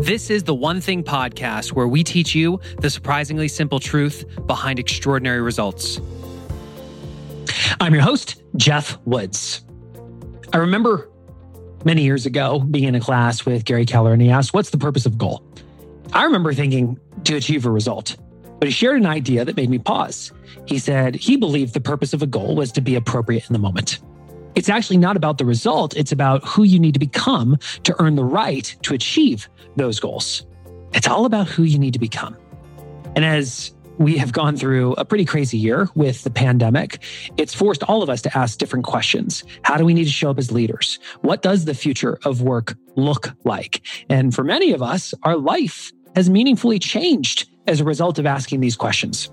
This is the One Thing podcast where we teach you the surprisingly simple truth behind extraordinary results. I'm your host, Geoff Woods. I remember many years ago being in a class with Gary Keller and he asked, What's the purpose of goal? I remember thinking to achieve a result, but he shared an idea that made me pause. He said he believed the purpose of a goal was to be appropriate in the moment. It's actually not about the result, it's about who you need to become to earn the right to achieve those goals. It's all about who you need to become. And as we have gone through a pretty crazy year with the pandemic. It's forced all of us to ask different questions. How do we need to show up as leaders? What does the future of work look like? And for many of us, our life has meaningfully changed as a result of asking these questions.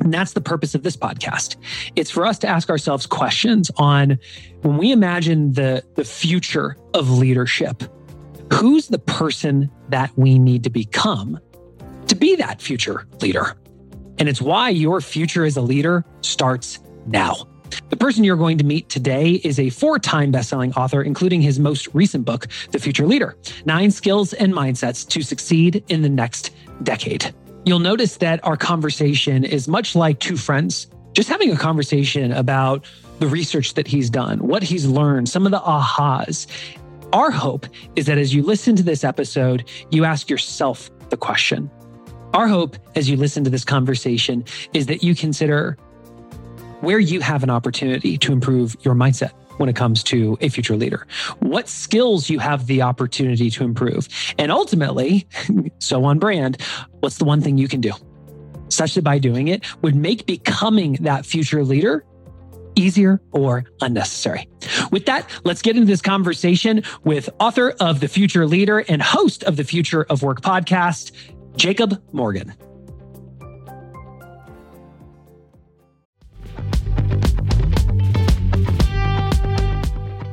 And that's the purpose of this podcast. It's for us to ask ourselves questions on when we imagine the, the future of leadership, who's the person that we need to become to be that future leader? And it's why your future as a leader starts now. The person you're going to meet today is a four time bestselling author, including his most recent book, The Future Leader Nine Skills and Mindsets to Succeed in the Next Decade. You'll notice that our conversation is much like two friends just having a conversation about the research that he's done, what he's learned, some of the ahas. Our hope is that as you listen to this episode, you ask yourself the question. Our hope as you listen to this conversation is that you consider where you have an opportunity to improve your mindset when it comes to a future leader, what skills you have the opportunity to improve, and ultimately, so on brand, what's the one thing you can do such that by doing it would make becoming that future leader easier or unnecessary. With that, let's get into this conversation with author of The Future Leader and host of the Future of Work podcast, Jacob Morgan.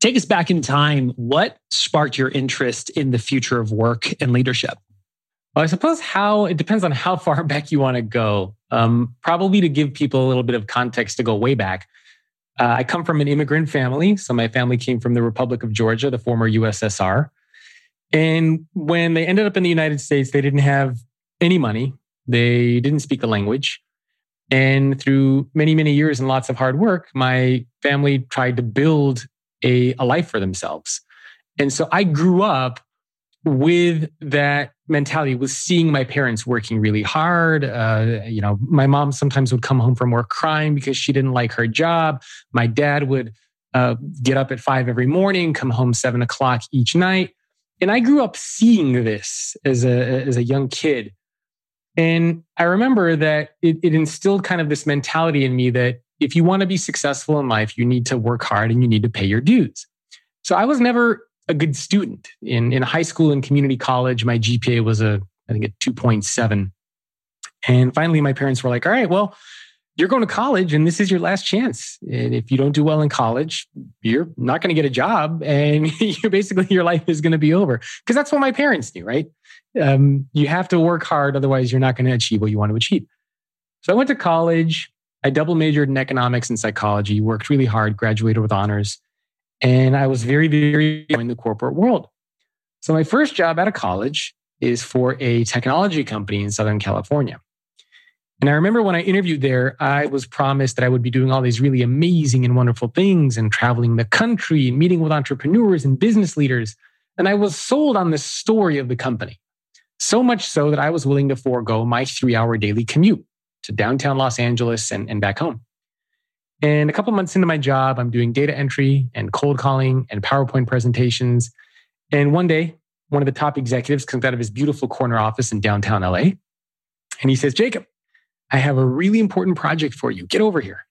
Take us back in time. What sparked your interest in the future of work and leadership? Well, I suppose how it depends on how far back you want to go. Um, probably to give people a little bit of context to go way back. Uh, I come from an immigrant family. So my family came from the Republic of Georgia, the former USSR. And when they ended up in the United States, they didn't have any money. They didn't speak the language. And through many, many years and lots of hard work, my family tried to build a, a life for themselves. And so I grew up with that mentality was seeing my parents working really hard. Uh, you know my mom sometimes would come home from work crying because she didn't like her job. My dad would uh, get up at five every morning come home seven o'clock each night. And i grew up seeing this as a as a young kid. And i remember that it, it instilled kind of this mentality in me that if you want to be successful in life, you need to work hard and you need to pay your dues. So I was never a good student in, in high school and community college. My GPA was a, I think a 2.7. And finally, my parents were like, all right, well, you're going to college and this is your last chance. And if you don't do well in college, you're not going to get a job and you basically your life is going to be over. Because that's what my parents knew, right? Um, you have to work hard. Otherwise, you're not going to achieve what you want to achieve. So I went to college. I double majored in economics and psychology, worked really hard, graduated with honors, and I was very, very in the corporate world. So my first job out of college is for a technology company in Southern California. And I remember when I interviewed there, I was promised that I would be doing all these really amazing and wonderful things and traveling the country and meeting with entrepreneurs and business leaders. And I was sold on the story of the company. So much so that I was willing to forego my three hour daily commute to downtown Los Angeles and, and back home. And a couple months into my job, I'm doing data entry and cold calling and PowerPoint presentations. And one day, one of the top executives comes out of his beautiful corner office in downtown LA. And he says, Jacob, I have a really important project for you. Get over here.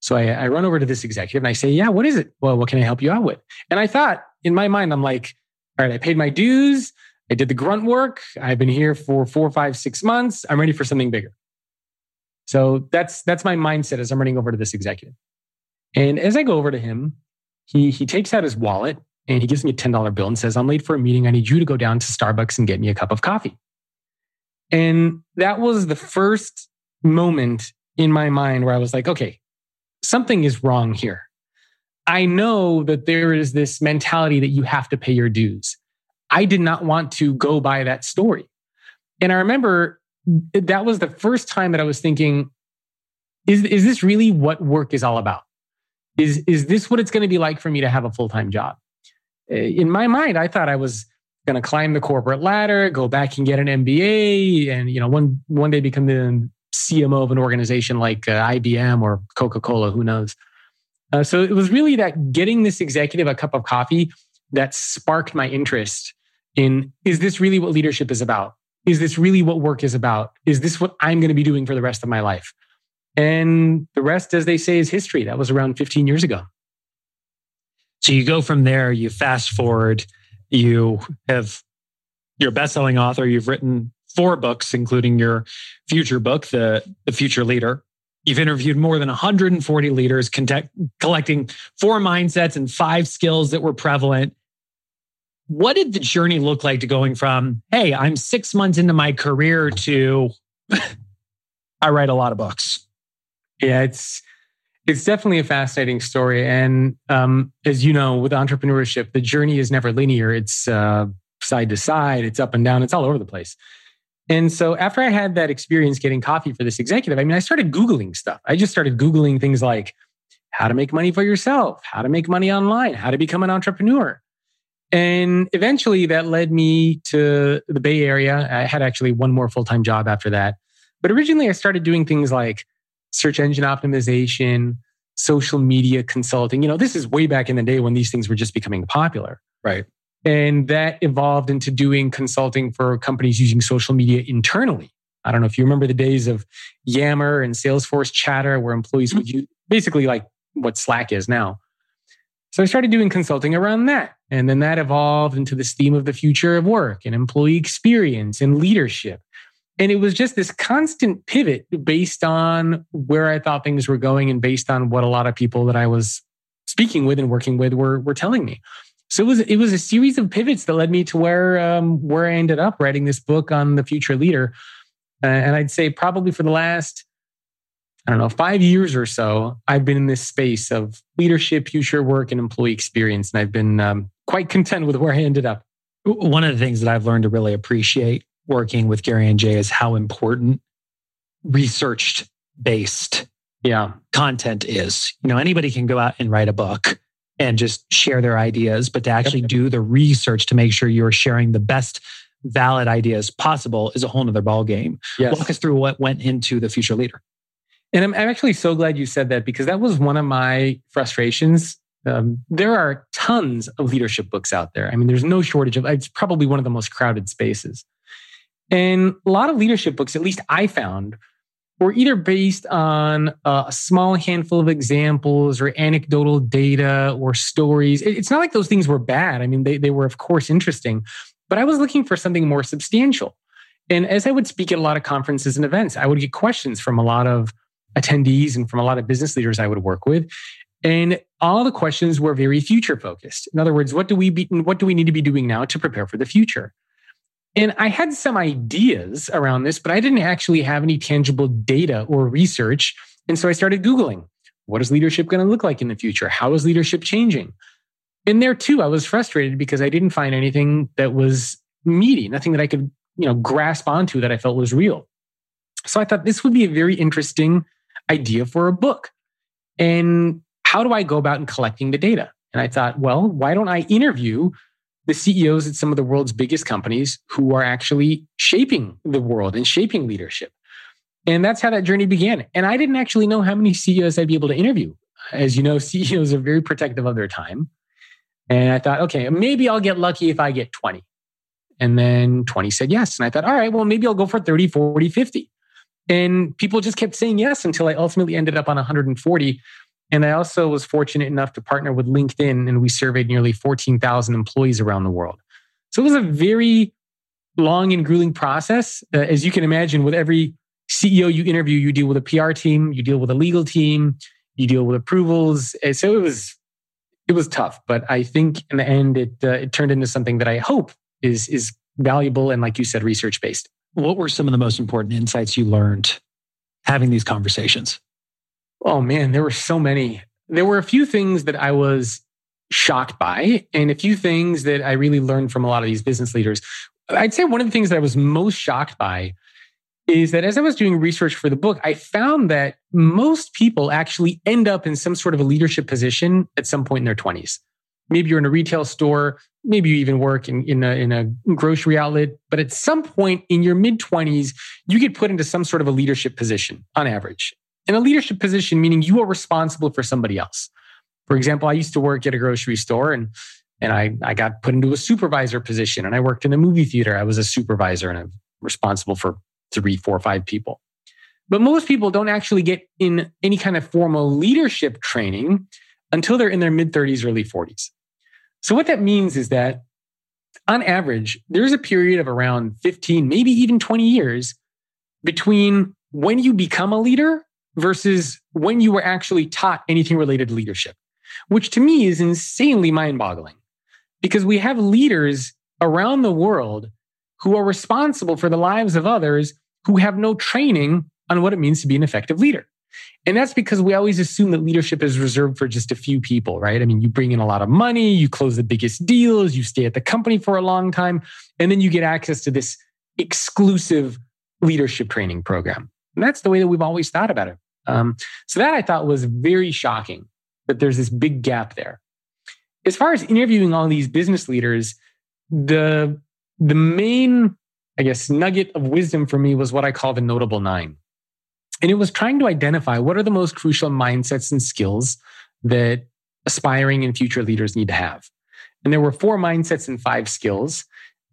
So I, I, run over to this executive and I say, Yeah, what is it? Well, what can I help you out with? And I thought in my mind, I'm like, All right, I paid my dues. I did the grunt work. I've been here for four, five, six months. I'm ready for something bigger. So that's that's my mindset as I'm running over to this executive. And as I go over to him, he he takes out his wallet and he gives me a $10 bill and says, I'm late for a meeting. I need you to go down to Starbucks and get me a cup of coffee. And that was the first moment in my mind where I was like, okay, something is wrong here. I know that there is this mentality that you have to pay your dues. I did not want to go by that story. And I remember that was the first time that I was thinking, is, is this really what work is all about? Is, is this what it's going to be like for me to have a full time job? In my mind, I thought I was going to climb the corporate ladder, go back and get an MBA, and you know one one day become the CMO of an organization like uh, IBM or Coca Cola, who knows. Uh, so it was really that getting this executive a cup of coffee that sparked my interest in is this really what leadership is about? Is this really what work is about? Is this what I'm going to be doing for the rest of my life? And the rest, as they say, is history. That was around 15 years ago. So you go from there, you fast forward, you have you're a best-selling author, you've written four books, including your future book, The, the Future Leader. You've interviewed more than 140 leaders, contact, collecting four mindsets and five skills that were prevalent. What did the journey look like to going from, hey, I'm six months into my career to I write a lot of books? Yeah, it's it's definitely a fascinating story. And um, as you know, with entrepreneurship, the journey is never linear. It's uh, side to side, it's up and down, it's all over the place. And so after I had that experience getting coffee for this executive, I mean, I started Googling stuff. I just started Googling things like how to make money for yourself, how to make money online, how to become an entrepreneur. And eventually that led me to the Bay Area. I had actually one more full time job after that. But originally I started doing things like search engine optimization, social media consulting. You know, this is way back in the day when these things were just becoming popular. Right. And that evolved into doing consulting for companies using social media internally. I don't know if you remember the days of Yammer and Salesforce Chatter, where employees mm-hmm. would use basically like what Slack is now. So I started doing consulting around that. And then that evolved into this theme of the future of work and employee experience and leadership. And it was just this constant pivot based on where I thought things were going and based on what a lot of people that I was speaking with and working with were, were telling me. So it was it was a series of pivots that led me to where um, where I ended up writing this book on the future leader. Uh, and I'd say probably for the last I don't know five years or so, I've been in this space of leadership, future work, and employee experience, and I've been um, quite content with where I ended up. One of the things that I've learned to really appreciate working with Gary and Jay is how important researched based yeah content is. You know, anybody can go out and write a book and just share their ideas, but to actually do the research to make sure you're sharing the best valid ideas possible is a whole nother ball game. Yes. Walk us through what went into the future leader. And I'm, I'm actually so glad you said that because that was one of my frustrations. Um, there are tons of leadership books out there. I mean, there's no shortage of. It's probably one of the most crowded spaces, and a lot of leadership books, at least I found, were either based on a small handful of examples or anecdotal data or stories. It's not like those things were bad. I mean, they, they were, of course, interesting, but I was looking for something more substantial. And as I would speak at a lot of conferences and events, I would get questions from a lot of attendees and from a lot of business leaders I would work with. And all the questions were very future focused. In other words, what do we be, what do we need to be doing now to prepare for the future? And I had some ideas around this, but I didn't actually have any tangible data or research. And so I started Googling what is leadership going to look like in the future? How is leadership changing? And there too, I was frustrated because I didn't find anything that was meaty, nothing that I could, you know, grasp onto that I felt was real. So I thought this would be a very interesting idea for a book. And how do I go about in collecting the data? And I thought, well, why don't I interview the CEOs at some of the world's biggest companies who are actually shaping the world and shaping leadership? And that's how that journey began. And I didn't actually know how many CEOs I'd be able to interview. As you know, CEOs are very protective of their time. And I thought, okay, maybe I'll get lucky if I get 20. And then 20 said yes. And I thought, all right, well, maybe I'll go for 30, 40, 50. And people just kept saying yes until I ultimately ended up on 140. And I also was fortunate enough to partner with LinkedIn, and we surveyed nearly 14,000 employees around the world. So it was a very long and grueling process. Uh, as you can imagine, with every CEO you interview, you deal with a PR team, you deal with a legal team, you deal with approvals. And so it was it was tough, but I think in the end it uh, it turned into something that I hope is is valuable and like you said research based. What were some of the most important insights you learned having these conversations? Oh man, there were so many. There were a few things that I was shocked by and a few things that I really learned from a lot of these business leaders. I'd say one of the things that I was most shocked by is that as I was doing research for the book, I found that most people actually end up in some sort of a leadership position at some point in their 20s. Maybe you're in a retail store, maybe you even work in, in, a, in a grocery outlet, but at some point in your mid 20s, you get put into some sort of a leadership position on average. In a leadership position, meaning you are responsible for somebody else. For example, I used to work at a grocery store and and I, I got put into a supervisor position and I worked in a movie theater. I was a supervisor and I'm responsible for three, four, five people. But most people don't actually get in any kind of formal leadership training until they're in their mid 30s, early 40s. So, what that means is that on average, there's a period of around 15, maybe even 20 years between when you become a leader versus when you were actually taught anything related to leadership, which to me is insanely mind boggling because we have leaders around the world who are responsible for the lives of others who have no training on what it means to be an effective leader. And that's because we always assume that leadership is reserved for just a few people, right? I mean, you bring in a lot of money, you close the biggest deals, you stay at the company for a long time, and then you get access to this exclusive leadership training program. And that's the way that we've always thought about it. Um, so that I thought was very shocking that there's this big gap there. As far as interviewing all these business leaders, the the main, I guess, nugget of wisdom for me was what I call the notable nine. And it was trying to identify what are the most crucial mindsets and skills that aspiring and future leaders need to have. And there were four mindsets and five skills.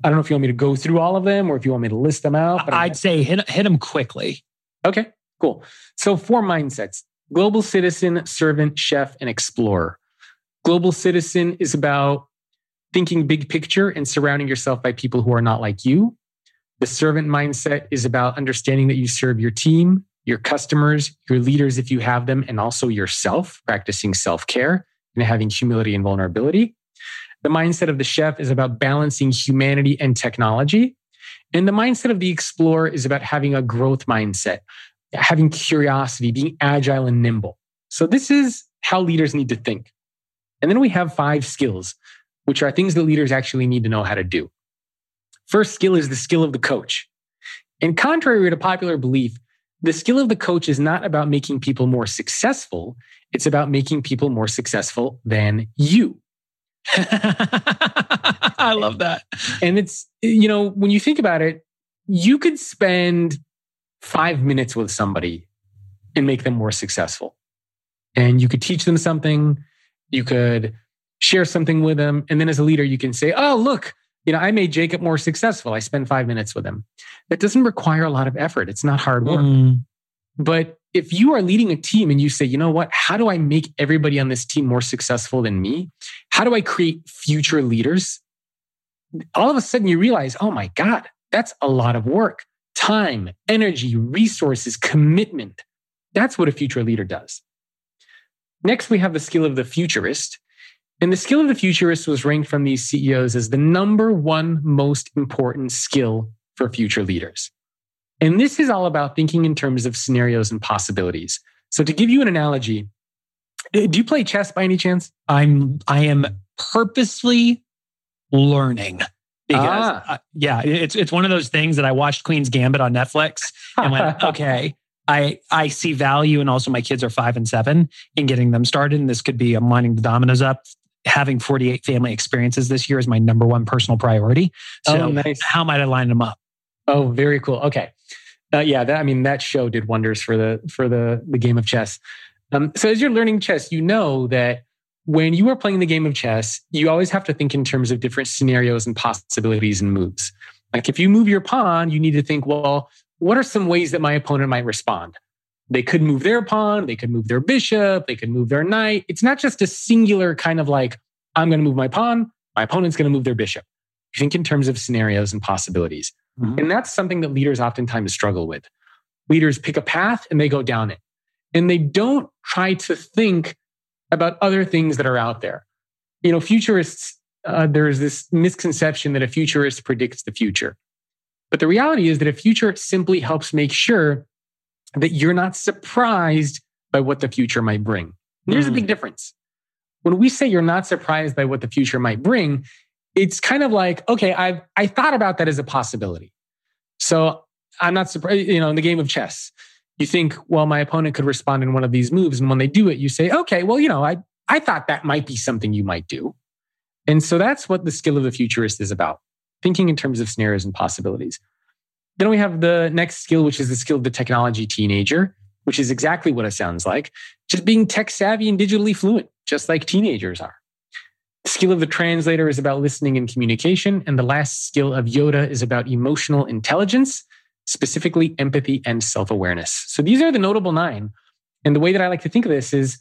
I don't know if you want me to go through all of them or if you want me to list them out. But I'd say hit, hit them quickly. Okay, cool. So, four mindsets global citizen, servant, chef, and explorer. Global citizen is about thinking big picture and surrounding yourself by people who are not like you. The servant mindset is about understanding that you serve your team, your customers, your leaders, if you have them, and also yourself, practicing self care and having humility and vulnerability. The mindset of the chef is about balancing humanity and technology. And the mindset of the explorer is about having a growth mindset, having curiosity, being agile and nimble. So, this is how leaders need to think. And then we have five skills which are things that leaders actually need to know how to do. First skill is the skill of the coach. And contrary to popular belief, the skill of the coach is not about making people more successful. It's about making people more successful than you. I love that. And it's, you know, when you think about it, you could spend five minutes with somebody and make them more successful. And you could teach them something. You could share something with them. And then as a leader, you can say, oh, look, you know, I made Jacob more successful. I spent five minutes with him. That doesn't require a lot of effort. It's not hard work. Mm. But if you are leading a team and you say, you know what, how do I make everybody on this team more successful than me? How do I create future leaders? All of a sudden you realize, oh my God, that's a lot of work, time, energy, resources, commitment. That's what a future leader does. Next, we have the skill of the futurist. And the skill of the futurist was ranked from these CEOs as the number one most important skill for future leaders. And this is all about thinking in terms of scenarios and possibilities. So to give you an analogy, eh, do you play chess by any chance? I'm I am purposely learning. because ah. uh, yeah, it's it's one of those things that I watched Queen's Gambit on Netflix and went, okay, I I see value, and also my kids are five and seven in getting them started. And this could be I'm lining the dominoes up. Having 48 family experiences this year is my number one personal priority. So oh, nice. how might I line them up? Oh, very cool. Okay, uh, yeah, that, I mean that show did wonders for the for the the game of chess. Um, so as you're learning chess, you know that when you are playing the game of chess, you always have to think in terms of different scenarios and possibilities and moves. Like if you move your pawn, you need to think, well, what are some ways that my opponent might respond? They could move their pawn, they could move their bishop, they could move their knight. It's not just a singular kind of like, I'm going to move my pawn, my opponent's going to move their bishop. You think in terms of scenarios and possibilities. Mm-hmm. And that's something that leaders oftentimes struggle with. Leaders pick a path and they go down it. And they don't try to think about other things that are out there. You know, futurists, uh, there's this misconception that a futurist predicts the future. But the reality is that a future simply helps make sure that you're not surprised by what the future might bring. There's mm. a big mm. difference. When we say you're not surprised by what the future might bring, it's kind of like, okay, I've I thought about that as a possibility. So I'm not surprised, you know, in the game of chess, you think, well, my opponent could respond in one of these moves. And when they do it, you say, okay, well, you know, I, I thought that might be something you might do. And so that's what the skill of the futurist is about thinking in terms of scenarios and possibilities. Then we have the next skill, which is the skill of the technology teenager, which is exactly what it sounds like just being tech savvy and digitally fluent, just like teenagers are. The skill of the translator is about listening and communication. And the last skill of Yoda is about emotional intelligence specifically empathy and self awareness. So these are the notable nine. And the way that I like to think of this is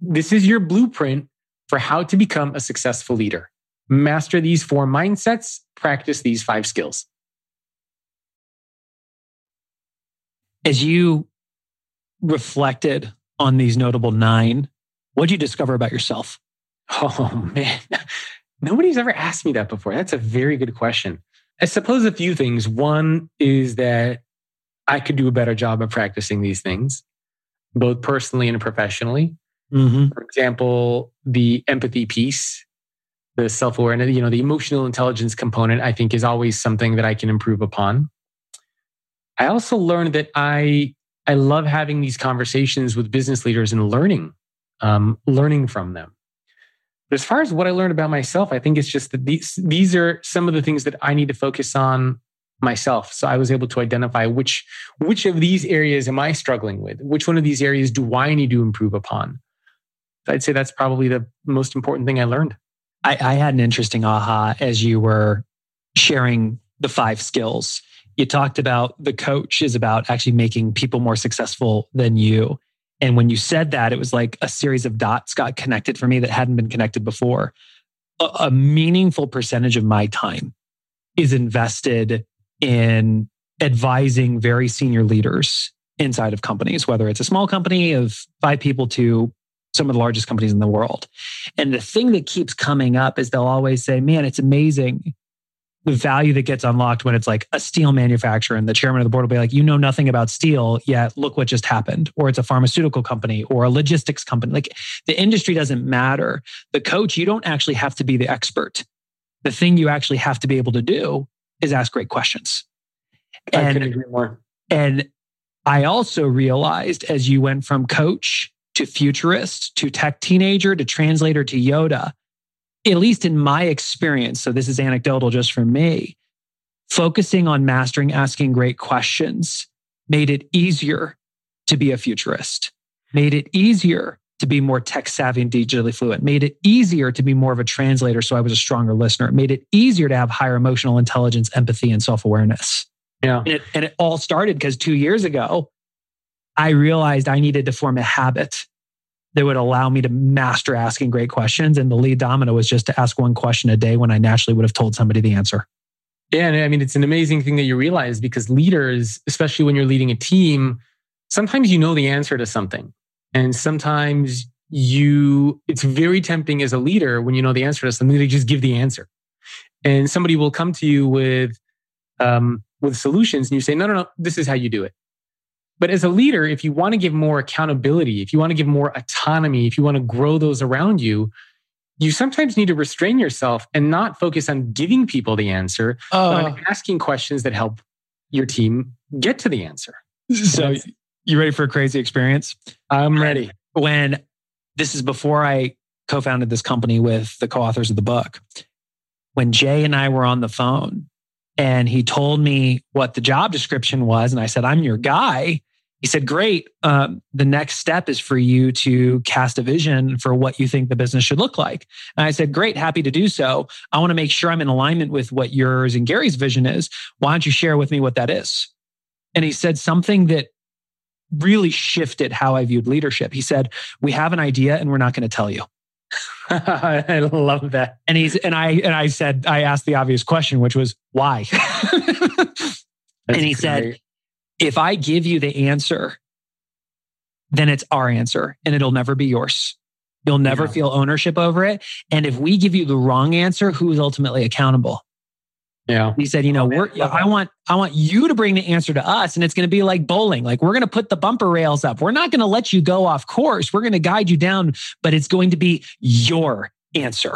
this is your blueprint for how to become a successful leader. Master these four mindsets, practice these five skills. As you reflected on these notable nine, what did you discover about yourself? Oh, man. Nobody's ever asked me that before. That's a very good question. I suppose a few things. One is that I could do a better job of practicing these things, both personally and professionally. Mm-hmm. For example, the empathy piece, the self awareness, you know, the emotional intelligence component, I think is always something that I can improve upon. I also learned that I I love having these conversations with business leaders and learning, um, learning from them. But as far as what I learned about myself, I think it's just that these these are some of the things that I need to focus on myself. So I was able to identify which which of these areas am I struggling with? Which one of these areas do I need to improve upon? I'd say that's probably the most important thing I learned. I, I had an interesting aha as you were sharing the five skills. You talked about the coach is about actually making people more successful than you. And when you said that, it was like a series of dots got connected for me that hadn't been connected before. A, a meaningful percentage of my time is invested in advising very senior leaders inside of companies, whether it's a small company of five people to some of the largest companies in the world. And the thing that keeps coming up is they'll always say, man, it's amazing the value that gets unlocked when it's like a steel manufacturer and the chairman of the board will be like, you know nothing about steel, yet look what just happened. Or it's a pharmaceutical company or a logistics company. Like the industry doesn't matter. The coach, you don't actually have to be the expert. The thing you actually have to be able to do is ask great questions. I and, agree more. And I also realized as you went from coach to futurist to tech teenager to translator to Yoda, at least in my experience, so this is anecdotal just for me, focusing on mastering asking great questions made it easier to be a futurist, made it easier to be more tech savvy and digitally fluent, made it easier to be more of a translator. So I was a stronger listener, it made it easier to have higher emotional intelligence, empathy, and self awareness. Yeah. And it, and it all started because two years ago, I realized I needed to form a habit that would allow me to master asking great questions. And the lead domino was just to ask one question a day when I naturally would have told somebody the answer. Yeah. And I mean, it's an amazing thing that you realize because leaders, especially when you're leading a team, sometimes you know the answer to something. And sometimes you, it's very tempting as a leader when you know the answer to something to just give the answer. And somebody will come to you with, um, with solutions and you say, no, no, no, this is how you do it. But as a leader, if you want to give more accountability, if you want to give more autonomy, if you want to grow those around you, you sometimes need to restrain yourself and not focus on giving people the answer, uh, but on asking questions that help your team get to the answer. So, you ready for a crazy experience? I'm ready. When this is before I co founded this company with the co authors of the book, when Jay and I were on the phone and he told me what the job description was, and I said, I'm your guy he said, Great. Um, the next step is for you to cast a vision for what you think the business should look like. And I said, Great, happy to do so. I want to make sure I'm in alignment with what yours and Gary's vision is. Why don't you share with me what that is? And he said something that really shifted how I viewed leadership. He said, We have an idea and we're not going to tell you. I love that. And he's and I and I said I asked the obvious question, which was why. and he great. said, if I give you the answer, then it's our answer and it'll never be yours. You'll never yeah. feel ownership over it. And if we give you the wrong answer, who's ultimately accountable? Yeah. He said, you know, we're, I want, I want you to bring the answer to us. And it's going to be like bowling. Like we're going to put the bumper rails up. We're not going to let you go off course. We're going to guide you down, but it's going to be your answer.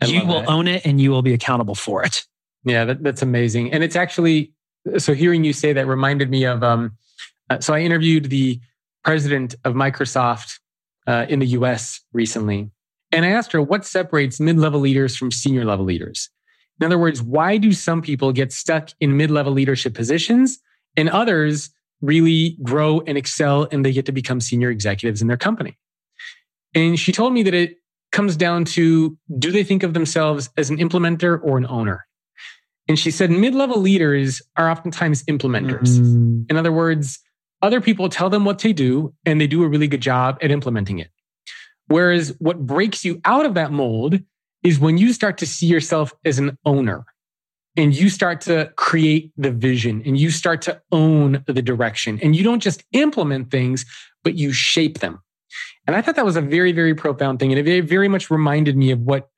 I you will that. own it and you will be accountable for it. Yeah, that, that's amazing. And it's actually so hearing you say that reminded me of um, uh, so I interviewed the president of Microsoft uh, in the US recently. And I asked her what separates mid level leaders from senior level leaders. In other words, why do some people get stuck in mid level leadership positions and others really grow and excel and they get to become senior executives in their company? And she told me that it comes down to do they think of themselves as an implementer or an owner? And she said mid level leaders are oftentimes implementers. Mm. In other words, other people tell them what to do and they do a really good job at implementing it. Whereas what breaks you out of that mold is when you start to see yourself as an owner and you start to create the vision and you start to own the direction and you don't just implement things, but you shape them. And I thought that was a very, very profound thing. And it very much reminded me of what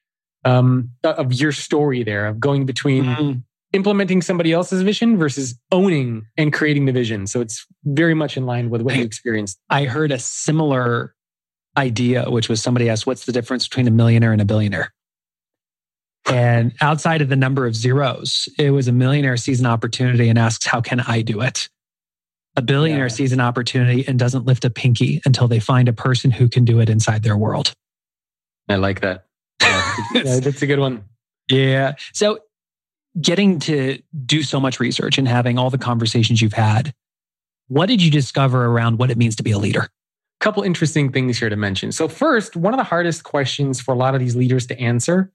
um, of your story there of going between mm. implementing somebody else's vision versus owning and creating the vision. So it's very much in line with what you experienced. I heard a similar idea, which was somebody asked, What's the difference between a millionaire and a billionaire? And outside of the number of zeros, it was a millionaire sees an opportunity and asks, How can I do it? A billionaire yeah. sees an opportunity and doesn't lift a pinky until they find a person who can do it inside their world. I like that. yeah, that's a good one. Yeah. So getting to do so much research and having all the conversations you've had, what did you discover around what it means to be a leader? A couple interesting things here to mention. So, first, one of the hardest questions for a lot of these leaders to answer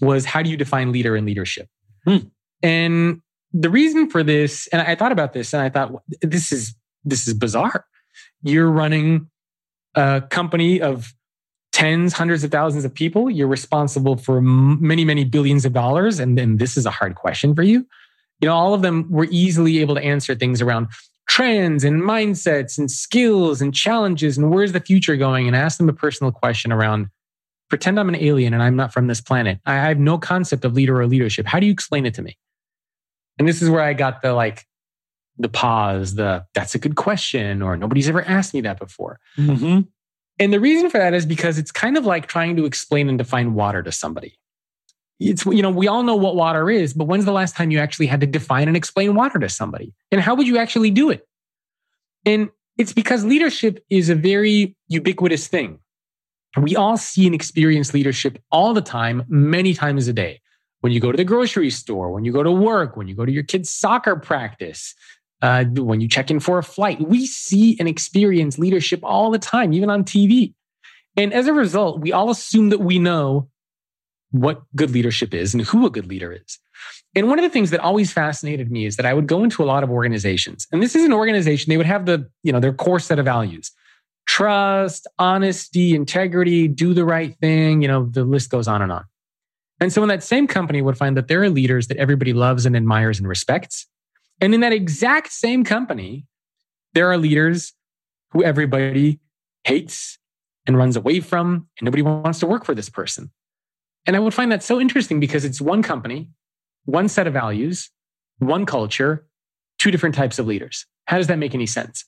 was how do you define leader and leadership? Hmm. And the reason for this, and I thought about this and I thought this is this is bizarre. You're running a company of tens, hundreds of thousands of people. You're responsible for many, many billions of dollars. And then this is a hard question for you. You know, all of them were easily able to answer things around trends and mindsets and skills and challenges and where's the future going and ask them a personal question around pretend I'm an alien and I'm not from this planet. I have no concept of leader or leadership. How do you explain it to me? And this is where I got the like, the pause, the that's a good question, or nobody's ever asked me that before. Mm-hmm. And the reason for that is because it's kind of like trying to explain and define water to somebody. It's, you know, we all know what water is, but when's the last time you actually had to define and explain water to somebody? And how would you actually do it? And it's because leadership is a very ubiquitous thing. We all see and experience leadership all the time, many times a day. When you go to the grocery store, when you go to work, when you go to your kid's soccer practice, uh, when you check in for a flight. We see and experience leadership all the time, even on TV. And as a result, we all assume that we know what good leadership is and who a good leader is. And one of the things that always fascinated me is that I would go into a lot of organizations, and this is an organization, they would have the, you know, their core set of values trust, honesty, integrity, do the right thing, you know, the list goes on and on. And so in that same company would find that there are leaders that everybody loves and admires and respects. And in that exact same company, there are leaders who everybody hates and runs away from, and nobody wants to work for this person. And I would find that so interesting because it's one company, one set of values, one culture, two different types of leaders. How does that make any sense?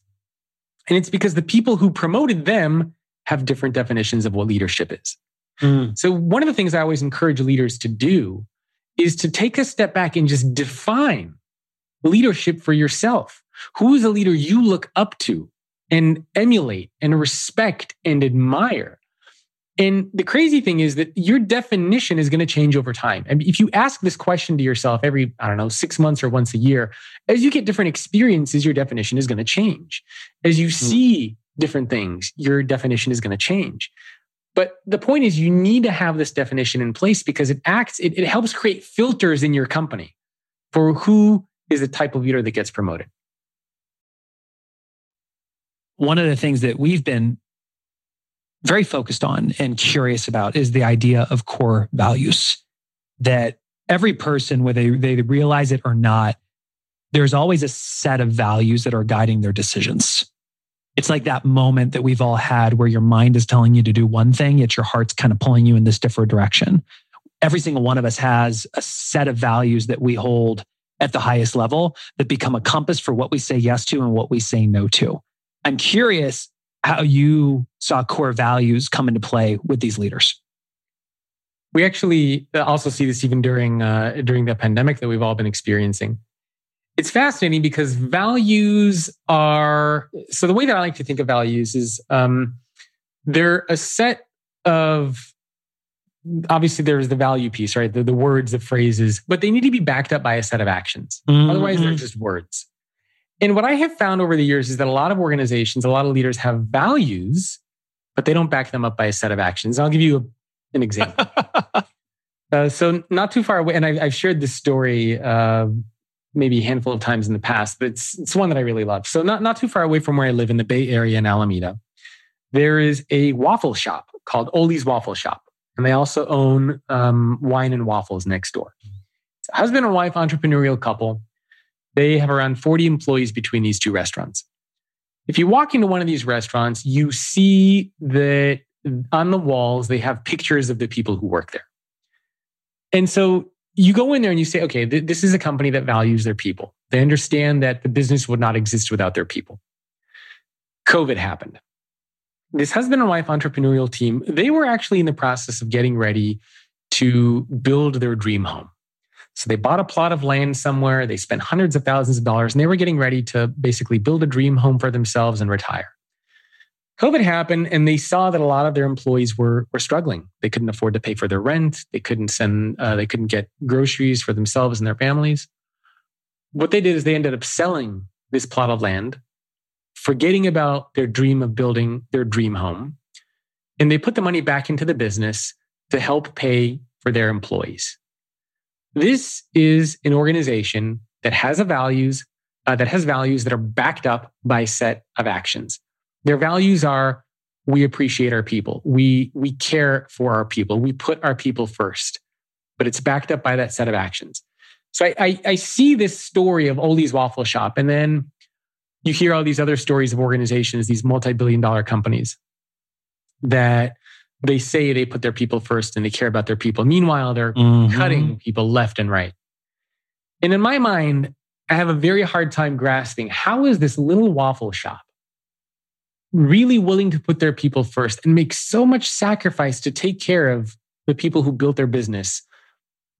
And it's because the people who promoted them have different definitions of what leadership is. Mm. So, one of the things I always encourage leaders to do is to take a step back and just define leadership for yourself. Who is a leader you look up to and emulate and respect and admire? And the crazy thing is that your definition is going to change over time. And if you ask this question to yourself every, I don't know, six months or once a year, as you get different experiences, your definition is going to change. As you mm. see different things, your definition is going to change. But the point is, you need to have this definition in place because it acts, it, it helps create filters in your company for who is the type of leader that gets promoted. One of the things that we've been very focused on and curious about is the idea of core values that every person, whether they realize it or not, there's always a set of values that are guiding their decisions. It's like that moment that we've all had where your mind is telling you to do one thing, yet your heart's kind of pulling you in this different direction. Every single one of us has a set of values that we hold at the highest level that become a compass for what we say yes to and what we say no to. I'm curious how you saw core values come into play with these leaders. We actually uh, also see this even during uh, during the pandemic that we've all been experiencing. It's fascinating because values are so. The way that I like to think of values is um, they're a set of obviously there's the value piece, right? The, the words, the phrases, but they need to be backed up by a set of actions. Mm-hmm. Otherwise, they're just words. And what I have found over the years is that a lot of organizations, a lot of leaders have values, but they don't back them up by a set of actions. I'll give you a, an example. uh, so, not too far away, and I, have shared this story uh, maybe a handful of times in the past, but it's, it's one that I really love. So, not, not too far away from where I live in the Bay Area in Alameda, there is a waffle shop called Ole's Waffle Shop. And they also own um, wine and waffles next door. It's a husband and wife entrepreneurial couple they have around 40 employees between these two restaurants. If you walk into one of these restaurants, you see that on the walls, they have pictures of the people who work there. And so you go in there and you say, okay, th- this is a company that values their people. They understand that the business would not exist without their people. COVID happened. This husband and wife entrepreneurial team, they were actually in the process of getting ready to build their dream home. So they bought a plot of land somewhere, they spent hundreds of thousands of dollars, and they were getting ready to basically build a dream home for themselves and retire. COVID happened and they saw that a lot of their employees were, were struggling. They couldn't afford to pay for their rent. They couldn't send, uh, they couldn't get groceries for themselves and their families. What they did is they ended up selling this plot of land, forgetting about their dream of building their dream home. And they put the money back into the business to help pay for their employees. This is an organization that has a values uh, that has values that are backed up by a set of actions. Their values are we appreciate our people. We we care for our people. We put our people first. But it's backed up by that set of actions. So I, I, I see this story of Ole's Waffle Shop, and then you hear all these other stories of organizations, these multi-billion dollar companies that they say they put their people first and they care about their people. Meanwhile, they're mm-hmm. cutting people left and right. And in my mind, I have a very hard time grasping how is this little waffle shop really willing to put their people first and make so much sacrifice to take care of the people who built their business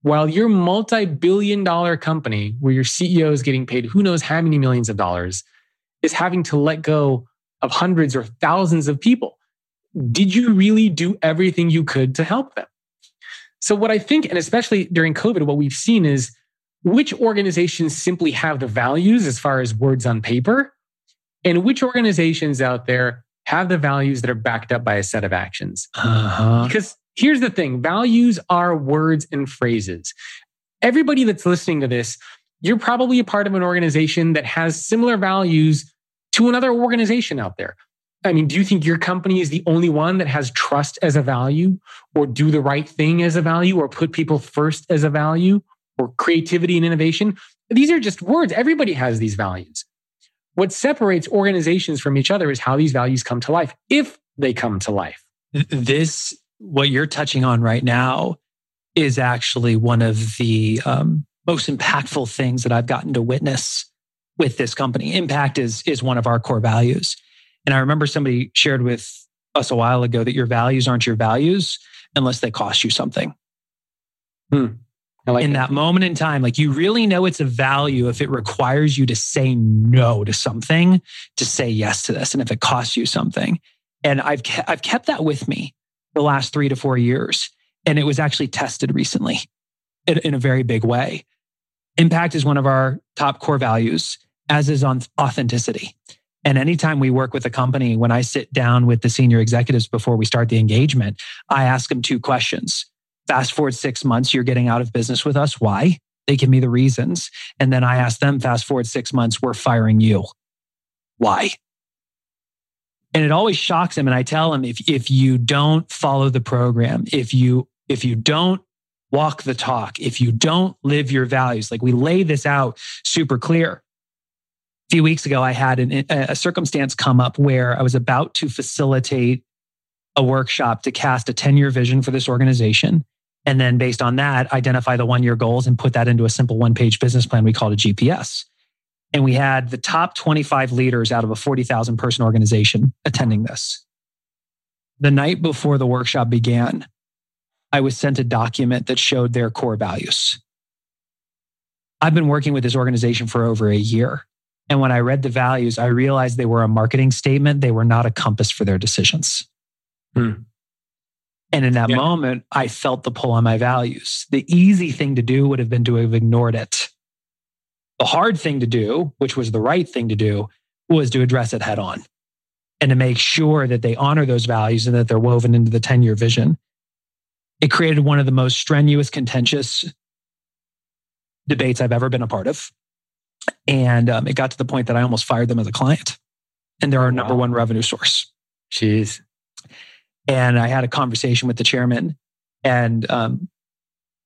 while your multi-billion dollar company where your CEO is getting paid who knows how many millions of dollars is having to let go of hundreds or thousands of people did you really do everything you could to help them? So, what I think, and especially during COVID, what we've seen is which organizations simply have the values as far as words on paper, and which organizations out there have the values that are backed up by a set of actions. Uh-huh. Because here's the thing values are words and phrases. Everybody that's listening to this, you're probably a part of an organization that has similar values to another organization out there. I mean, do you think your company is the only one that has trust as a value or do the right thing as a value or put people first as a value or creativity and innovation? These are just words. Everybody has these values. What separates organizations from each other is how these values come to life, if they come to life. This, what you're touching on right now, is actually one of the um, most impactful things that I've gotten to witness with this company. Impact is, is one of our core values. And I remember somebody shared with us a while ago that your values aren't your values. unless they cost you something. Hmm. Like in that. that moment in time, like you really know it's a value if it requires you to say no to something, to say yes to this, and if it costs you something. And I've ke- I've kept that with me the last three to four years, and it was actually tested recently in, in a very big way. Impact is one of our top core values, as is on authenticity. And anytime we work with a company, when I sit down with the senior executives before we start the engagement, I ask them two questions. Fast forward six months, you're getting out of business with us. Why? They give me the reasons. And then I ask them, fast forward six months, we're firing you. Why? And it always shocks them. And I tell them, if, if you don't follow the program, if you, if you don't walk the talk, if you don't live your values, like we lay this out super clear. Few weeks ago, I had an, a circumstance come up where I was about to facilitate a workshop to cast a 10 year vision for this organization. And then based on that, identify the one year goals and put that into a simple one page business plan we called a GPS. And we had the top 25 leaders out of a 40,000 person organization attending this. The night before the workshop began, I was sent a document that showed their core values. I've been working with this organization for over a year. And when I read the values, I realized they were a marketing statement. They were not a compass for their decisions. Hmm. And in that yeah. moment, I felt the pull on my values. The easy thing to do would have been to have ignored it. The hard thing to do, which was the right thing to do, was to address it head on and to make sure that they honor those values and that they're woven into the 10 year vision. It created one of the most strenuous, contentious debates I've ever been a part of. And um, it got to the point that I almost fired them as a client. And they're our wow. number one revenue source. Jeez. And I had a conversation with the chairman, and um,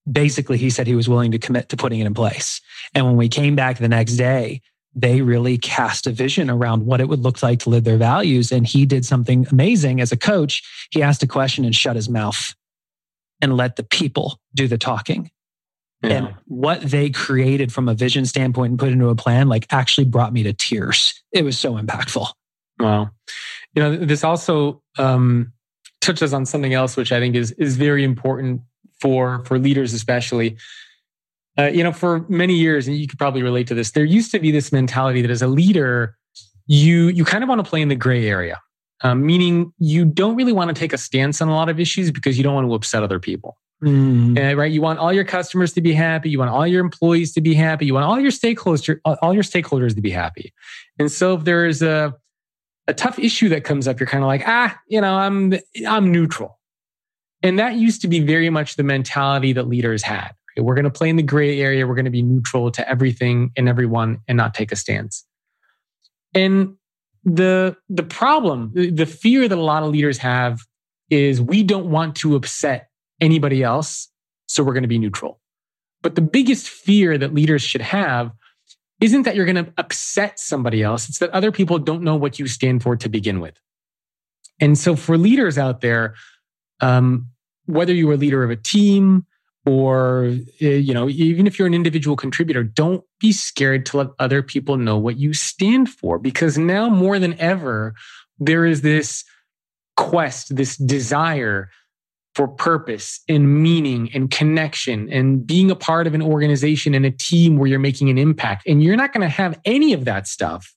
basically he said he was willing to commit to putting it in place. And when we came back the next day, they really cast a vision around what it would look like to live their values. And he did something amazing as a coach. He asked a question and shut his mouth and let the people do the talking. Yeah. And what they created from a vision standpoint and put into a plan, like actually brought me to tears. It was so impactful. Wow. You know, this also um, touches on something else, which I think is is very important for for leaders, especially. Uh, you know, for many years, and you could probably relate to this. There used to be this mentality that as a leader, you you kind of want to play in the gray area, um, meaning you don't really want to take a stance on a lot of issues because you don't want to upset other people. Mm. Right? You want all your customers to be happy. You want all your employees to be happy. You want all your stakeholders, all your stakeholders to be happy. And so, if there is a a tough issue that comes up, you're kind of like, ah, you know, I'm I'm neutral. And that used to be very much the mentality that leaders had. We're going to play in the gray area. We're going to be neutral to everything and everyone and not take a stance. And the the problem, the fear that a lot of leaders have is we don't want to upset anybody else, so we're going to be neutral. But the biggest fear that leaders should have isn't that you're going to upset somebody else. It's that other people don't know what you stand for to begin with. And so for leaders out there, um, whether you're a leader of a team or uh, you know even if you're an individual contributor don't be scared to let other people know what you stand for because now more than ever there is this quest this desire for purpose and meaning and connection and being a part of an organization and a team where you're making an impact. And you're not going to have any of that stuff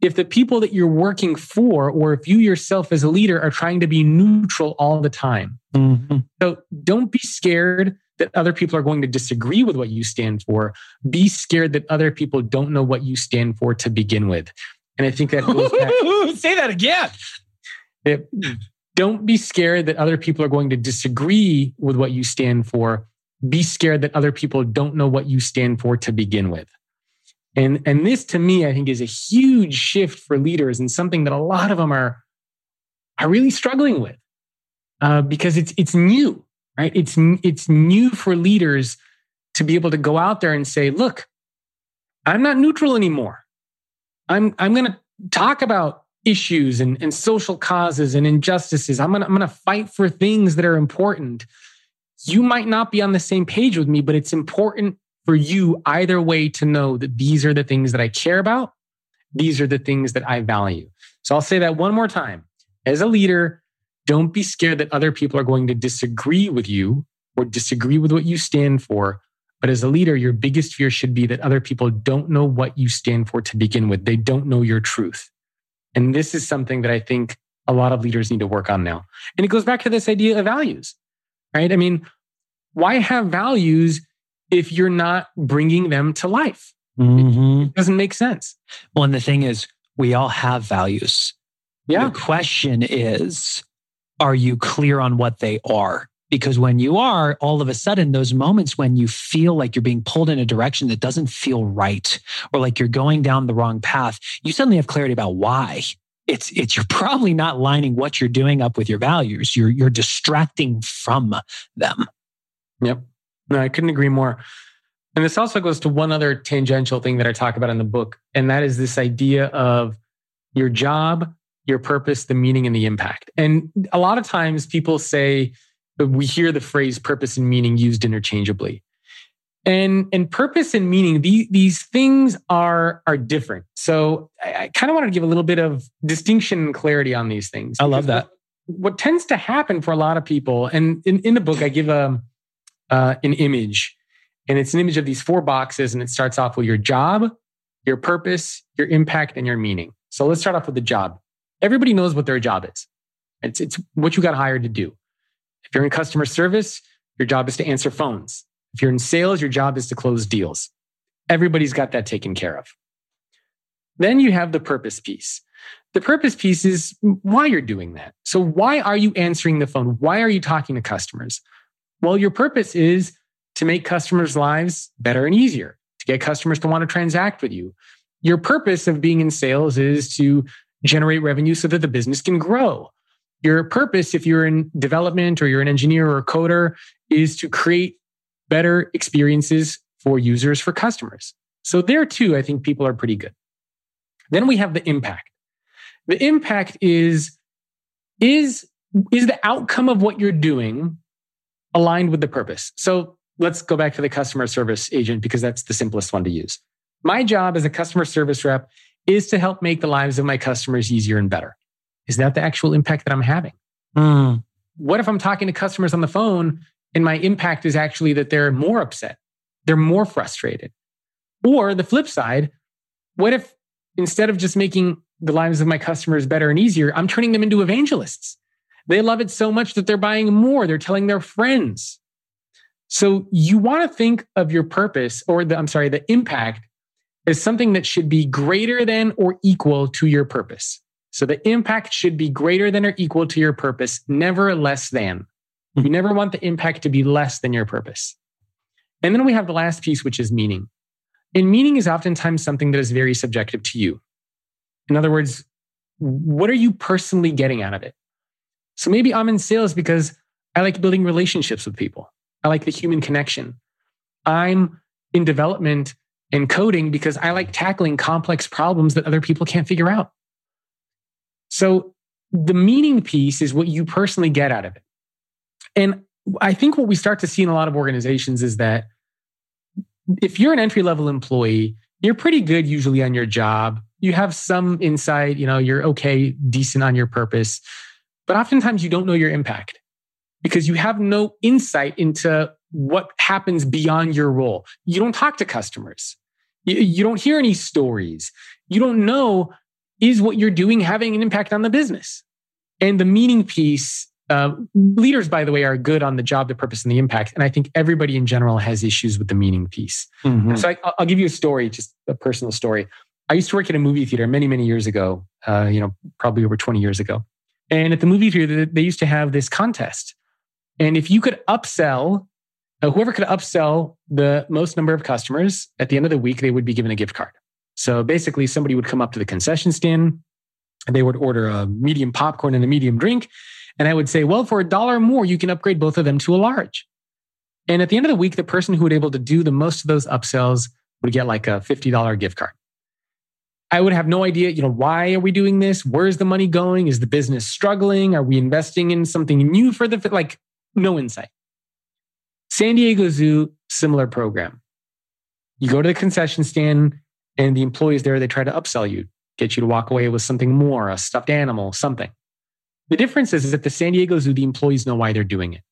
if the people that you're working for, or if you yourself as a leader are trying to be neutral all the time. Mm-hmm. So don't be scared that other people are going to disagree with what you stand for. Be scared that other people don't know what you stand for to begin with. And I think that goes back. Say that again. It, don't be scared that other people are going to disagree with what you stand for. Be scared that other people don't know what you stand for to begin with. And, and this to me, I think is a huge shift for leaders and something that a lot of them are, are really struggling with uh, because it's, it's new, right? It's, it's new for leaders to be able to go out there and say, look, I'm not neutral anymore. I'm, I'm going to talk about issues and, and social causes and injustices. I'm gonna, I'm gonna fight for things that are important. You might not be on the same page with me, but it's important for you either way to know that these are the things that I care about. These are the things that I value. So I'll say that one more time. As a leader, Don't be scared that other people are going to disagree with you or disagree with what you stand for. But as a leader, your biggest fear should be that other people don't know what you stand for to begin with. They don't know your truth. And this is something that I think a lot of leaders need to work on now. And it goes back to this idea of values, right? I mean, why have values if you're not bringing them to life? Mm-hmm. It doesn't make sense. Well, and the thing is, we all have values. Yeah. The question is, are you clear on what they are? Because when you are, all of a sudden, those moments when you feel like you're being pulled in a direction that doesn't feel right, or like you're going down the wrong path, you suddenly have clarity about why. It's, it's, you're probably not lining what you're doing up with your values. You're, you're distracting from them. Yep. No, I couldn't agree more. And this also goes to one other tangential thing that I talk about in the book, and that is this idea of your job, your purpose, the meaning, and the impact. And a lot of times people say, we hear the phrase purpose and meaning used interchangeably. And, and purpose and meaning, these, these things are, are different. So I, I kind of want to give a little bit of distinction and clarity on these things. I love that. What, what, tends to happen for a lot of people, and in, in the book, I give a, uh, an image, and it's an image of these four boxes, and it starts off with your job, your purpose, your impact, and your meaning. So let's start off with the job. Everybody knows what their job is. It's, it's what you got hired to do. If you're in customer service, your job is to answer phones. If you're in sales, your job is to close deals. Everybody's got that taken care of. Then you have the purpose piece. The purpose piece is why you're doing that. So, why are you answering the phone? Why are you talking to customers? Well, your purpose is to make customers' lives better and easier, to get customers to want to transact with you. Your purpose of being in sales is to generate revenue so that the business can grow. Your purpose, if you're in development or you're an engineer or a coder, is to create better experiences for users, for customers. So there too, I think people are pretty good. Then we have the impact. The impact is, is, is the outcome of what you're doing aligned with the purpose. So let's go back to the customer service agent because that's the simplest one to use. My job as a customer service rep is to help make the lives of my customers easier and better. Is that the actual impact that I'm having? Mm. What if I'm talking to customers on the phone and my impact is actually that they're more upset, they're more frustrated? Or the flip side, what if instead of just making the lives of my customers better and easier, I'm turning them into evangelists? They love it so much that they're buying more, they're telling their friends. So you want to think of your purpose or the, I'm sorry, the impact as something that should be greater than or equal to your purpose. So the impact should be greater than or equal to your purpose, never less than. You hmm. never want the impact to be less than your purpose. And then we have the last piece, which is meaning. And meaning is oftentimes something that is very subjective to you. In other words, what are you personally getting out of it? So maybe I'm in sales because I like building relationships with people. I like the human connection. I'm in development and coding because I like tackling complex problems that other people can't figure out. So the meaning piece is what you personally get out of it. And I think what we start to see in a lot of organizations is that if you're an entry level employee, you're pretty good usually on your job. You have some insight, you know, you're okay, decent on your purpose. But oftentimes you don't know your impact because you have no insight into what happens beyond your role. You don't talk to customers. You, you don't hear any stories. You don't know is what you're doing having an impact on the business? And the meaning piece, uh, leaders, by the way, are good on the job, the purpose, and the impact. And I think everybody in general has issues with the meaning piece. Mm-hmm. So I, will give you a story, just a personal story. I used to work at a movie theater many, many years ago, uh, you know, probably over 20 years ago. And at the movie theater, they used to have this contest. And if you could upsell, uh, whoever could upsell the most number of customers at the end of the week, they would be given a gift card. So basically, somebody would come up to the concession stand and they would order a medium popcorn and a medium drink. And I would say, well, for a dollar more, you can upgrade both of them to a large. And at the end of the week, the person who would able to do the most of those upsells would get like a $50 gift card. I would have no idea, you know, why are we doing this? Where's the money going? Is the business struggling? Are we investing in something new for the, like, no insight. San Diego Zoo, similar program. You go to the concession stand, and the employees there, they try to upsell you, get you to walk away with something more, a stuffed animal, something. The difference is, is at the San Diego Zoo, the employees know why they're doing it.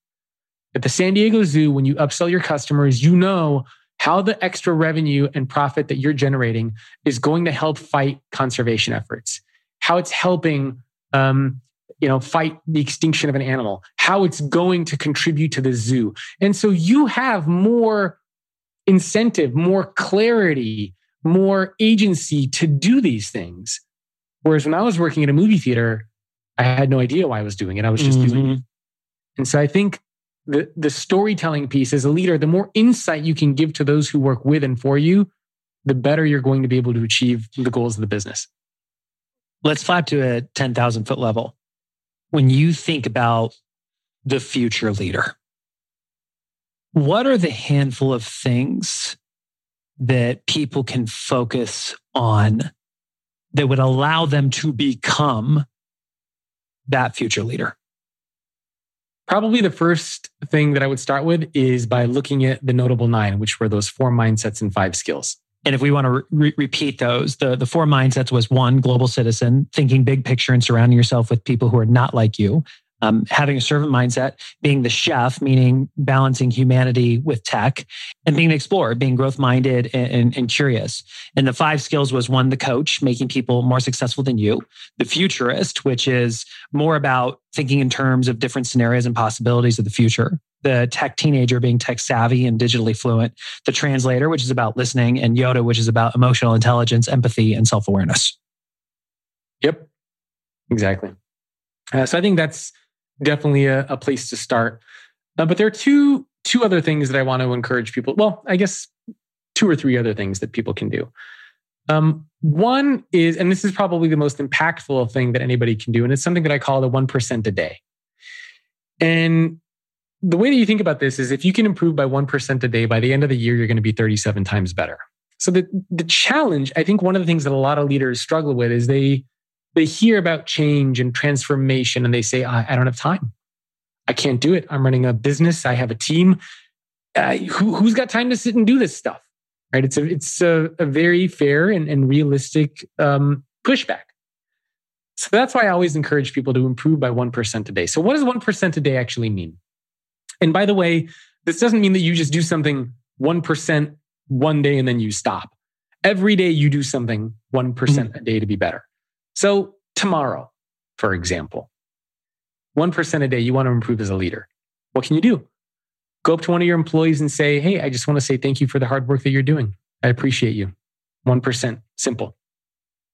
At the San Diego Zoo, when you upsell your customers, you know how the extra revenue and profit that you're generating is going to help fight conservation efforts, how it's helping um, you know fight the extinction of an animal, how it's going to contribute to the zoo. And so you have more incentive, more clarity, more agency to do these things. Whereas when I was working at a movie theater, I had no idea why I was doing it. I was just mm-hmm. doing it. And so I think the, the storytelling piece as a leader, the more insight you can give to those who work with and for you, the better you're going to be able to achieve the goals of the business. Let's fly to a 10,000 foot level. When you think about the future leader, what are the handful of things that people can focus on that would allow them to become that future leader? Probably the first thing that I would start with is by looking at the notable nine, which were those four mindsets and five skills. And if we want to re- repeat those, the, the four mindsets was one, global citizen, thinking big picture and surrounding yourself with people who are not like you um, having a servant mindset, being the chef, meaning balancing humanity with tech, and being an explorer, being growth minded and, and, and, curious. And the five skills was one, the coach, making people more successful than you, the futurist, which is more about thinking in terms of different scenarios and possibilities of the future. The tech teenager being tech savvy and digitally fluent, the translator, which is about listening, and Yoda, which is about emotional intelligence, empathy, and self awareness. Yep, exactly. Uh, so I think that's definitely a, a place to start. Uh, but there are two two other things that I want to encourage people. Well, I guess two or three other things that people can do. Um, one is, and this is probably the most impactful thing that anybody can do, and it's something that I call the one percent a day. And the way that you think about this is if you can improve by 1% a day, by the end of the year, you're going to be 37 times better. So the, the challenge, I think one of the things that a lot of leaders struggle with is they they hear about change and transformation and they say, I, I don't have time. I can't do it. I'm running a business. I have a team. Uh, who, has got time to sit and do this stuff? Right? It's a it's a, a very fair and, and realistic um, pushback. So that's why I always encourage people to improve by one percent a day. So what does one percent a day actually mean? And by the way, this doesn't mean that you just do something one percent one day and then you stop. Every day you do something one mm-hmm. a day to be better. So, tomorrow, for example, 1% a day, you want to improve as a leader. What can you do? Go up to one of your employees and say, Hey, I just want to say thank you for the hard work that you're doing. I appreciate you. 1%, simple.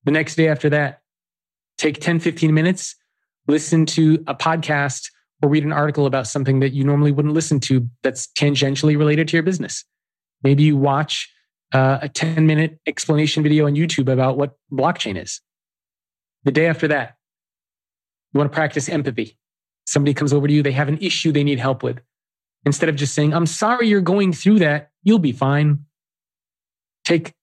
The next day after that, take 10, 15 minutes, listen to a podcast or read an article about something that you normally wouldn't listen to that's tangentially related to your business. Maybe you watch uh, a 10 minute explanation video on YouTube about what blockchain is. The day after that, you want to practice empathy. Somebody comes over to you, they have an issue they need help with. Instead of just saying, I'm sorry you're going through that, you'll be fine. Take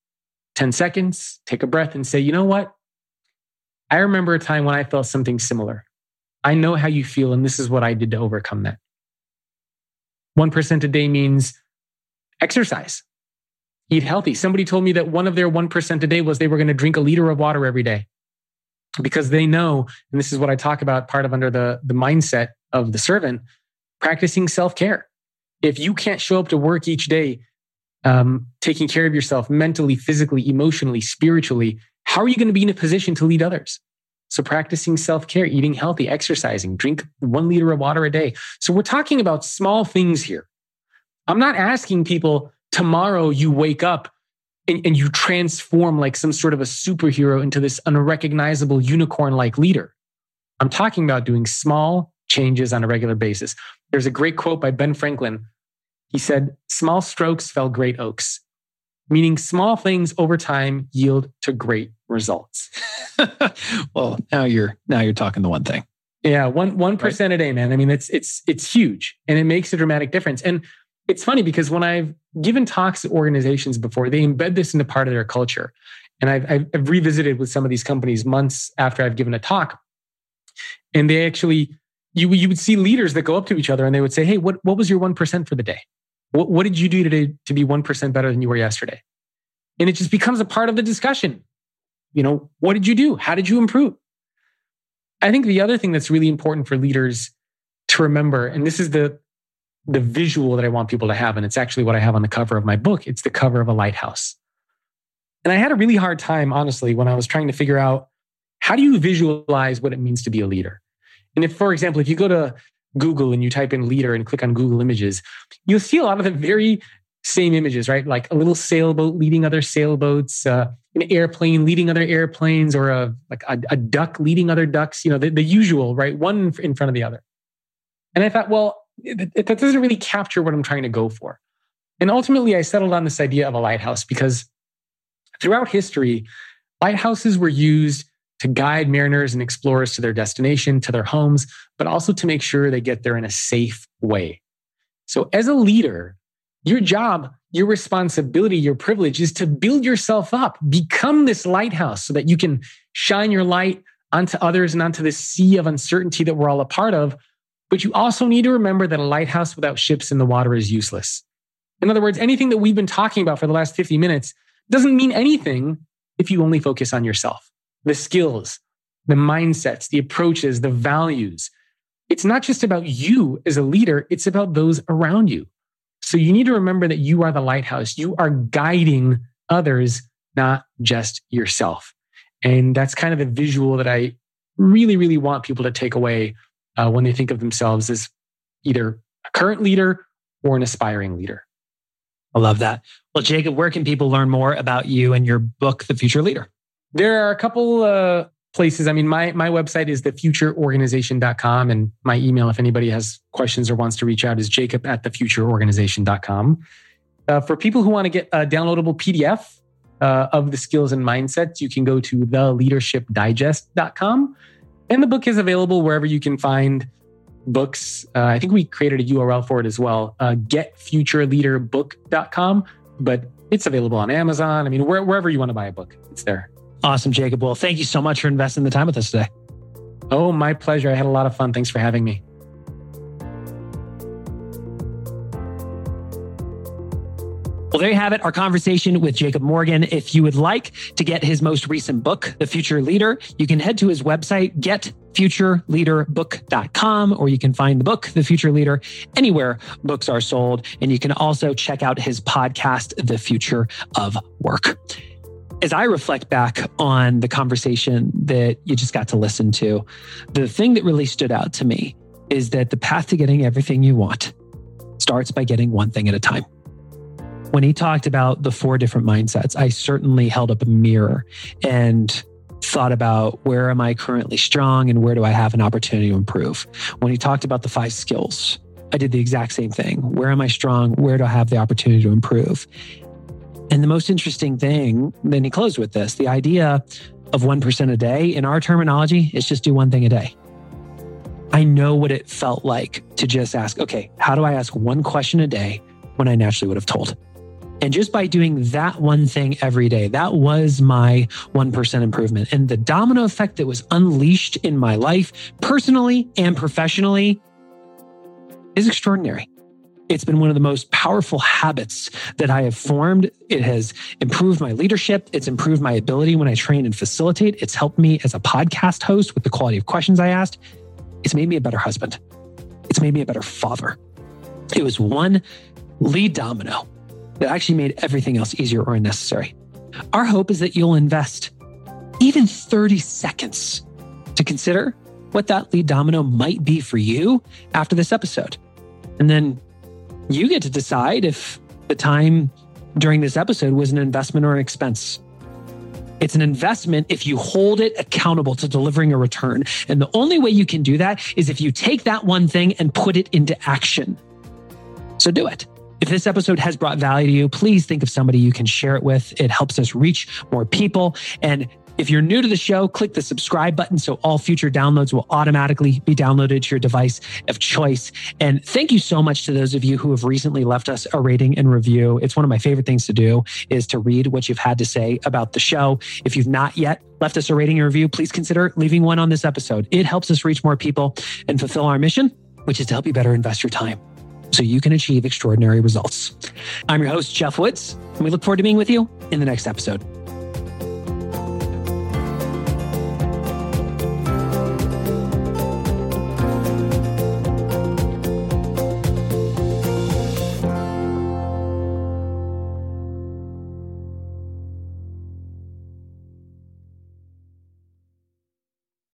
10 seconds, take a breath, and say, you know what? I remember a time when I felt something similar. I know how you feel, and this is what I did to overcome that. 1% a day means exercise, eat healthy. Somebody told me that one of their 1% a day was they were going to drink a liter of water every day because they know, and this is what I talk about part of under the, the mindset of the servant, practicing self care. If you can't show up to work each day, um, taking care of yourself mentally, physically, emotionally, spiritually, how are you going to be in a position to lead others? So, practicing self care, eating healthy, exercising, drink one liter of water a day. So, we're talking about small things here. I'm not asking people tomorrow you wake up and, and you transform like some sort of a superhero into this unrecognizable unicorn like leader. I'm talking about doing small changes on a regular basis. There's a great quote by Ben Franklin. He said, Small strokes fell great oaks, meaning small things over time yield to great results. well, now you're now you're talking the one thing. Yeah, one one percent right. a day, man. I mean, it's it's it's huge, and it makes a dramatic difference. And it's funny because when I've given talks to organizations before, they embed this into part of their culture. And I've, I've revisited with some of these companies months after I've given a talk. And they actually, you, you would see leaders that go up to each other and they would say, Hey, what, what was your 1% for the day? What, what did you do today to be 1% better than you were yesterday? And it just becomes a part of the discussion. You know, what did you do? How did you improve? I think the other thing that's really important for leaders to remember, and this is the the visual that I want people to have, and it's actually what I have on the cover of my book. It's the cover of a lighthouse. And I had a really hard time, honestly, when I was trying to figure out how do you visualize what it means to be a leader? And if, for example, if you go to Google and you type in leader and click on Google images, you'll see a lot of the very same images, right? Like a little sailboat leading other sailboats, uh, an airplane leading other airplanes, or a like a, a duck leading other ducks. You know, the, the, usual, right? One in front of the other. And I thought, well, it, that doesn't really capture what I'm trying to go for. And ultimately, I settled on this idea of a lighthouse because throughout history, lighthouses were used to guide mariners and explorers to their destination, to their homes, but also to make sure they get there in a safe way. So, as a leader, your job, your responsibility, your privilege is to build yourself up, become this lighthouse so that you can shine your light onto others and onto this sea of uncertainty that we're all a part of. But you also need to remember that a lighthouse without ships in the water is useless. In other words, anything that we've been talking about for the last 50 minutes doesn't mean anything if you only focus on yourself the skills, the mindsets, the approaches, the values. It's not just about you as a leader, it's about those around you. So you need to remember that you are the lighthouse. You are guiding others, not just yourself. And that's kind of the visual that I really, really want people to take away uh, when they think of themselves as either a current leader or an aspiring leader. I love that. Well, Jacob, where can people learn more about you and your book, The Future Leader? There are a couple uh, places. I mean, my my website is thefutureorganization.com, and my email, if anybody has questions or wants to reach out, is jacob at thefutureorganization.com. Uh, for people who want to get a downloadable PDF uh, of the skills and mindsets, you can go to theleadershipdigest.com. And the book is available wherever you can find books. Uh, I think we created a URL for it as well, uh, getfutureleaderbook.com, but it's available on Amazon. I mean, where, wherever you want to buy a book, it's there. Awesome, Jacob. Well, thank you so much for investing the time with us today. Oh, my pleasure. I had a lot of fun. Thanks for having me. Well, there you have it, our conversation with Jacob Morgan. If you would like to get his most recent book, The Future Leader, you can head to his website, getfutureleaderbook.com, or you can find the book, The Future Leader, anywhere books are sold. And you can also check out his podcast, The Future of Work as I reflect back on the conversation that you just got to listen to, the thing that really stood out to me is that the path to getting everything you want starts by getting one thing at a time. When he talked about the four different mindsets, I certainly held up a mirror and thought about where am I currently strong and where do I have an opportunity to improve. When he talked about the five skills, I did the exact same thing. Where am I strong? Where do I have the opportunity to improve? And the most interesting thing, then he closed with this the idea of 1% a day in our terminology is just do one thing a day. I know what it felt like to just ask, okay, how do I ask one question a day when I naturally would have told? And just by doing that one thing every day, that was my 1% improvement. And the domino effect that was unleashed in my life, personally and professionally, is extraordinary. It's been one of the most powerful habits that I have formed. It has improved my leadership. It's improved my ability when I train and facilitate. It's helped me as a podcast host with the quality of questions I asked. It's made me a better husband. It's made me a better father. It was one lead domino that actually made everything else easier or unnecessary. Our hope is that you'll invest even 30 seconds to consider what that lead domino might be for you after this episode. And then you get to decide if the time during this episode was an investment or an expense. It's an investment if you hold it accountable to delivering a return. And the only way you can do that is if you take that one thing and put it into action. So do it. If this episode has brought value to you, please think of somebody you can share it with. It helps us reach more people. And if you're new to the show, click the subscribe button so all future downloads will automatically be downloaded to your device of choice. And thank you so much to those of you who have recently left us a rating and review. It's one of my favorite things to do is to read what you've had to say about the show. If you've not yet left us a rating and review, please consider leaving one on this episode. It helps us reach more people and fulfill our mission, which is to help you better invest your time so you can achieve extraordinary results. I'm your host, Geoff Woods, and we look forward to being with you in the next episode.